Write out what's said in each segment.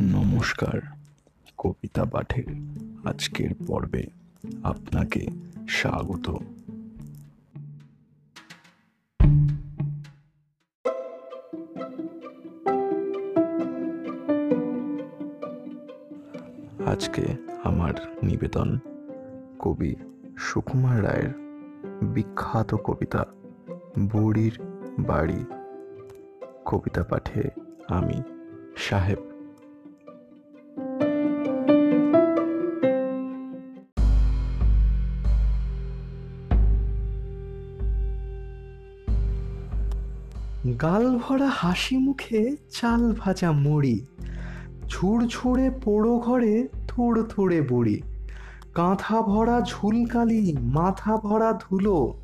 নমস্কার, কবিতা পাঠের আজকের পর্বে আপনাকে স্বাগত। আজকে আমার নিবেদন কবি সুকুমার রায়ের বিখ্যাত কবিতা বুড়ির বাড়ি। কবিতা পাঠে আমি সাহেব গাল ভরা হাসি মুখে চাল ভাজা মুড়ি ঝুড়ঝুড়ে পোড়ো ঘরে থোড় থোড়ে বুড়ি কাঁথা ভরা ঝুলকালি মাথা ভরা ধুলো,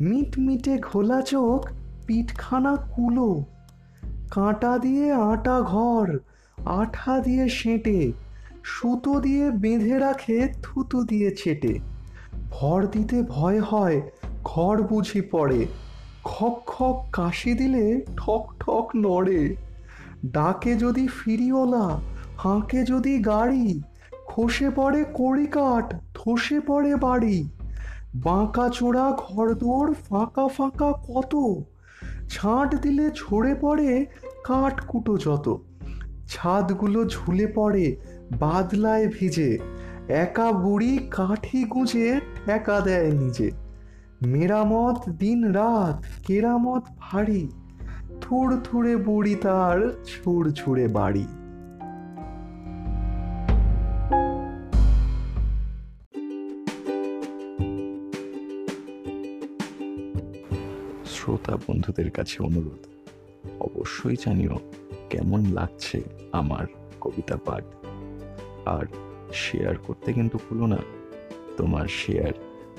মিটমিটে ঘোলা চোখ, পিঠখানা কুলো, কাঁটা দিয়ে আটা ঘর, আঠা দিয়ে সেঁটে, সুতো দিয়ে বেঁধে রাখে, থুতু দিয়ে ছেটে, ভর দিতে ভয় হয়, ঘর বুঝি পড়ে খক খক কাশি দিলে ঠক ঠক নড়ে। ডাকে যদি ফিরিওলা হাঁকে যদি গাড়ি, খসে পড়ে কড়িকাঠ, ধসে পড়ে বাড়ি। বাঁকা চোরা ঘরদোর ফাঁকা ফাঁকা কত, ছাঁট দিলে ঝরে পড়ে কাঠ কুটো যত। ছাদগুলো ঝুলে পড়ে বাদলায় ভিজে, একা বুড়ি কাঠি গুঁজে ঠেকা দেয় নিজে। মেরামত দিন রাত, কেরামত ভারী। থুড় থুড়ে বুড়ি তার ছুড় ছুড়ে বাড়ি। শ্রোতা বন্ধুদের কাছে অনুরোধ, অবশ্যই জানিও কেমন লাগছে আমার কবিতা পাঠ। আর শেয়ার করতে কিন্তু ভুলো না, তোমার শেয়ার